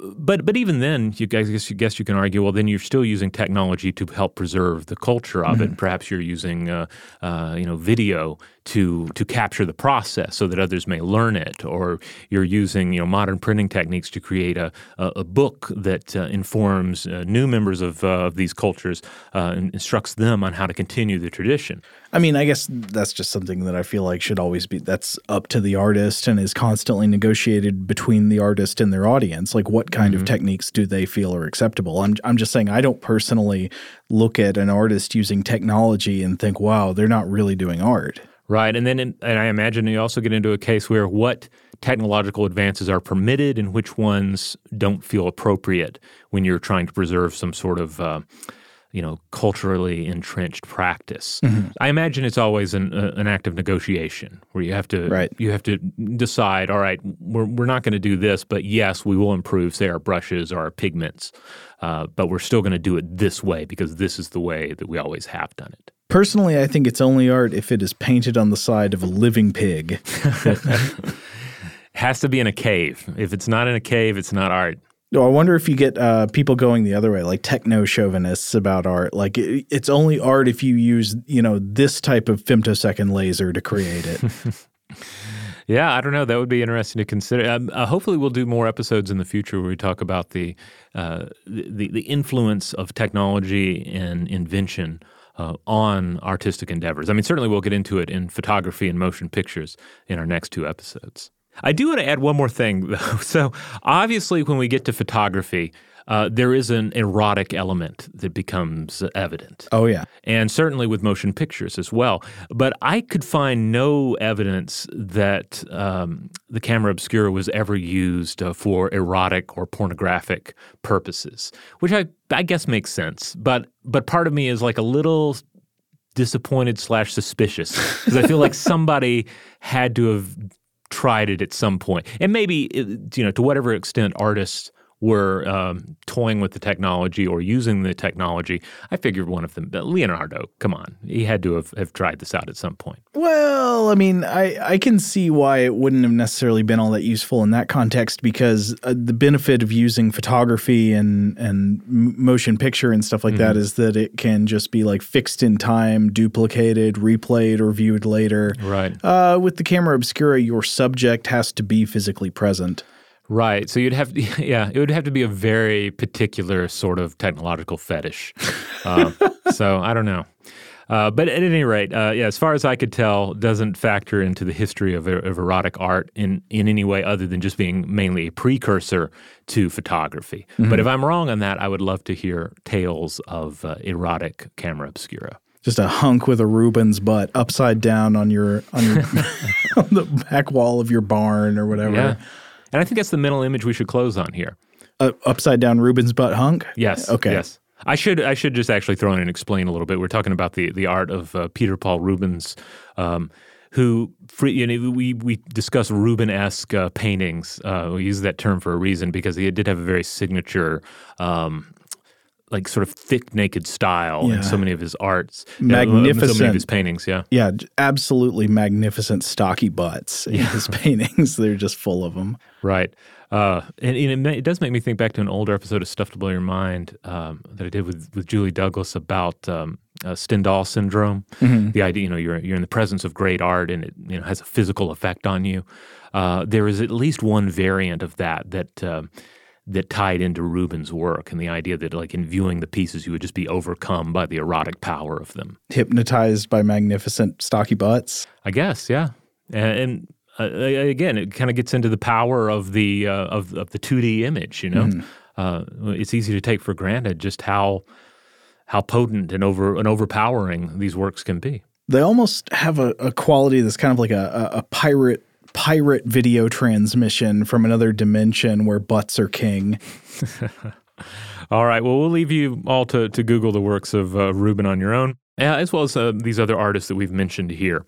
but but even then, you guys guess you guess you can argue. Well, then you're still using technology to help preserve the culture of mm-hmm. it. Perhaps you're using uh, uh, you know video to to capture the process so that others may learn it, or you're using you know modern printing techniques to create a a, a book that uh, informs uh, new members of uh, of these cultures uh, and instructs them on how to continue the tradition. I mean, I guess that's just something that I feel like should always be that's up to the artist and is constantly negotiated between the artist and their audience. Like, what kind mm-hmm. of techniques do they feel are acceptable? I'm I'm just saying I don't personally look at an artist using technology and think, wow, they're not really doing art. Right. And then, in, and I imagine you also get into a case where what technological advances are permitted and which ones don't feel appropriate when you're trying to preserve some sort of, uh, you know, culturally entrenched practice. Mm-hmm. I imagine it's always an, uh, an act of negotiation where you have to right. you have to decide. All right, we're we're not going to do this, but yes, we will improve, say, our brushes or our pigments, uh, but we're still going to do it this way because this is the way that we always have done it. Personally, I think it's only art if it is painted on the side of a living pig. Has to be in a cave. If it's not in a cave, it's not art. No, I wonder if you get uh, people going the other way, like techno chauvinists about art. Like it, it's only art if you use, you know, this type of femtosecond laser to create it. yeah, I don't know. That would be interesting to consider. Um, uh, hopefully, we'll do more episodes in the future where we talk about the uh, the, the influence of technology and invention uh, on artistic endeavors. I mean, certainly we'll get into it in photography and motion pictures in our next two episodes. I do want to add one more thing, though. So, obviously, when we get to photography, uh, there is an erotic element that becomes evident. Oh yeah, and certainly with motion pictures as well. But I could find no evidence that um, the camera obscura was ever used uh, for erotic or pornographic purposes, which I I guess makes sense. But but part of me is like a little disappointed slash suspicious because I feel like somebody had to have tried it at some point, and maybe uh, you know to whatever extent artists were um, toying with the technology or using the technology. I figured one of them, Leonardo, come on, he had to have, have tried this out at some point. Well, I mean, I, I can see why it wouldn't have necessarily been all that useful in that context because uh, the benefit of using photography and, and motion picture and stuff like mm-hmm. that is that it can just be like fixed in time, duplicated, replayed, or viewed later. Right. Uh, with the camera obscura, your subject has to be physically present. Right. So you'd have to, yeah, it would have to be a very particular sort of technological fetish. Uh, so I don't know. Uh, but at any rate, uh, yeah, as far as I could tell, doesn't factor into the history of, of, erotic art in, in any way other than just being mainly a precursor to photography. Mm-hmm. But if I'm wrong on that, I would love to hear tales of uh, erotic camera obscura just a hunk with a Rubens butt upside down on your on your on the back wall of your barn or whatever. Yeah. And I think that's the mental image we should close on here. Uh, upside down Rubens butt hunk? Yes. Okay. Yes. I should I should just actually throw in and explain a little bit. We're talking about the the art of uh, Peter Paul Rubens, um, who free, you know, we we discuss Ruben-esque uh, paintings. Uh, we use that term for a reason because he did have a very signature. Um, like sort of thick naked style yeah. in so many of his arts, magnificent, so many of his paintings. Yeah, yeah, absolutely magnificent stocky butts in yeah. his paintings. They're just full of them. Right. Uh, and, and it, it, does make me think back to an older episode of Stuff to Blow Your Mind um, that I did with, with Julie Douglas about um, uh, Stendhal syndrome. Mm-hmm. The idea, you know, you're you're in the presence of great art and it you know has a physical effect on you. Uh, there is at least one variant of that that uh, that tied into Rubens' work and the idea that, like, in viewing the pieces, you would just be overcome by the erotic power of them. Hypnotized by magnificent stocky butts? I guess, yeah. And, and uh, again, it kind of gets into the power of the uh, of, of the 2D image, you know? Mm. Uh, it's easy to take for granted just how how potent and over and overpowering these works can be. They almost have a, a quality that's kind of like a, a pirate pirate video transmission from another dimension where butts are king. all right. Well, we'll leave you all to, to Google the works of uh, Ruben on your own, uh, as well as uh, these other artists that we've mentioned here.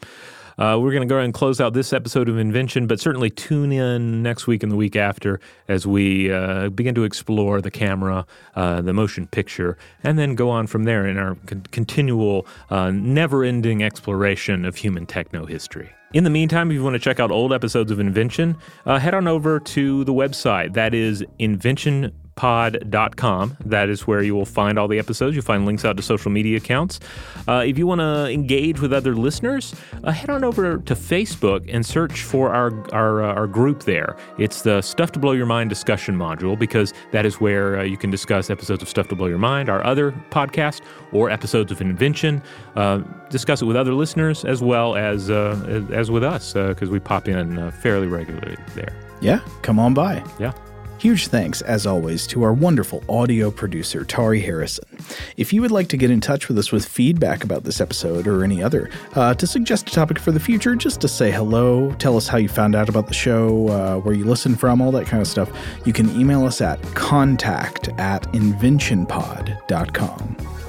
Uh, we're going to go ahead and close out this episode of Invention, but certainly tune in next week and the week after as we uh, begin to explore the camera, uh, the motion picture, and then go on from there in our con- continual, uh, never ending exploration of human techno history. In the meantime, if you want to check out old episodes of Invention, uh, head on over to the website. That is Invention pod.com. That is where you will find all the episodes. You'll find links out to social media accounts. Uh, if you want to engage with other listeners, uh, head on over to Facebook and search for our our, uh, our group there. It's the Stuff to Blow Your Mind discussion module because that is where uh, you can discuss episodes of Stuff to Blow Your Mind, our other podcast, or episodes of Invention. Uh, discuss it with other listeners as well as uh, as with us because we pop in fairly regularly there. Yeah, come on by. Yeah. Huge thanks, as always, to our wonderful audio producer, Tari Harrison. If you would like to get in touch with us with feedback about this episode or any other, uh, to suggest a topic for the future, just to say hello, tell us how you found out about the show, uh, where you listen from, all that kind of stuff, you can email us at contact at inventionpod.com.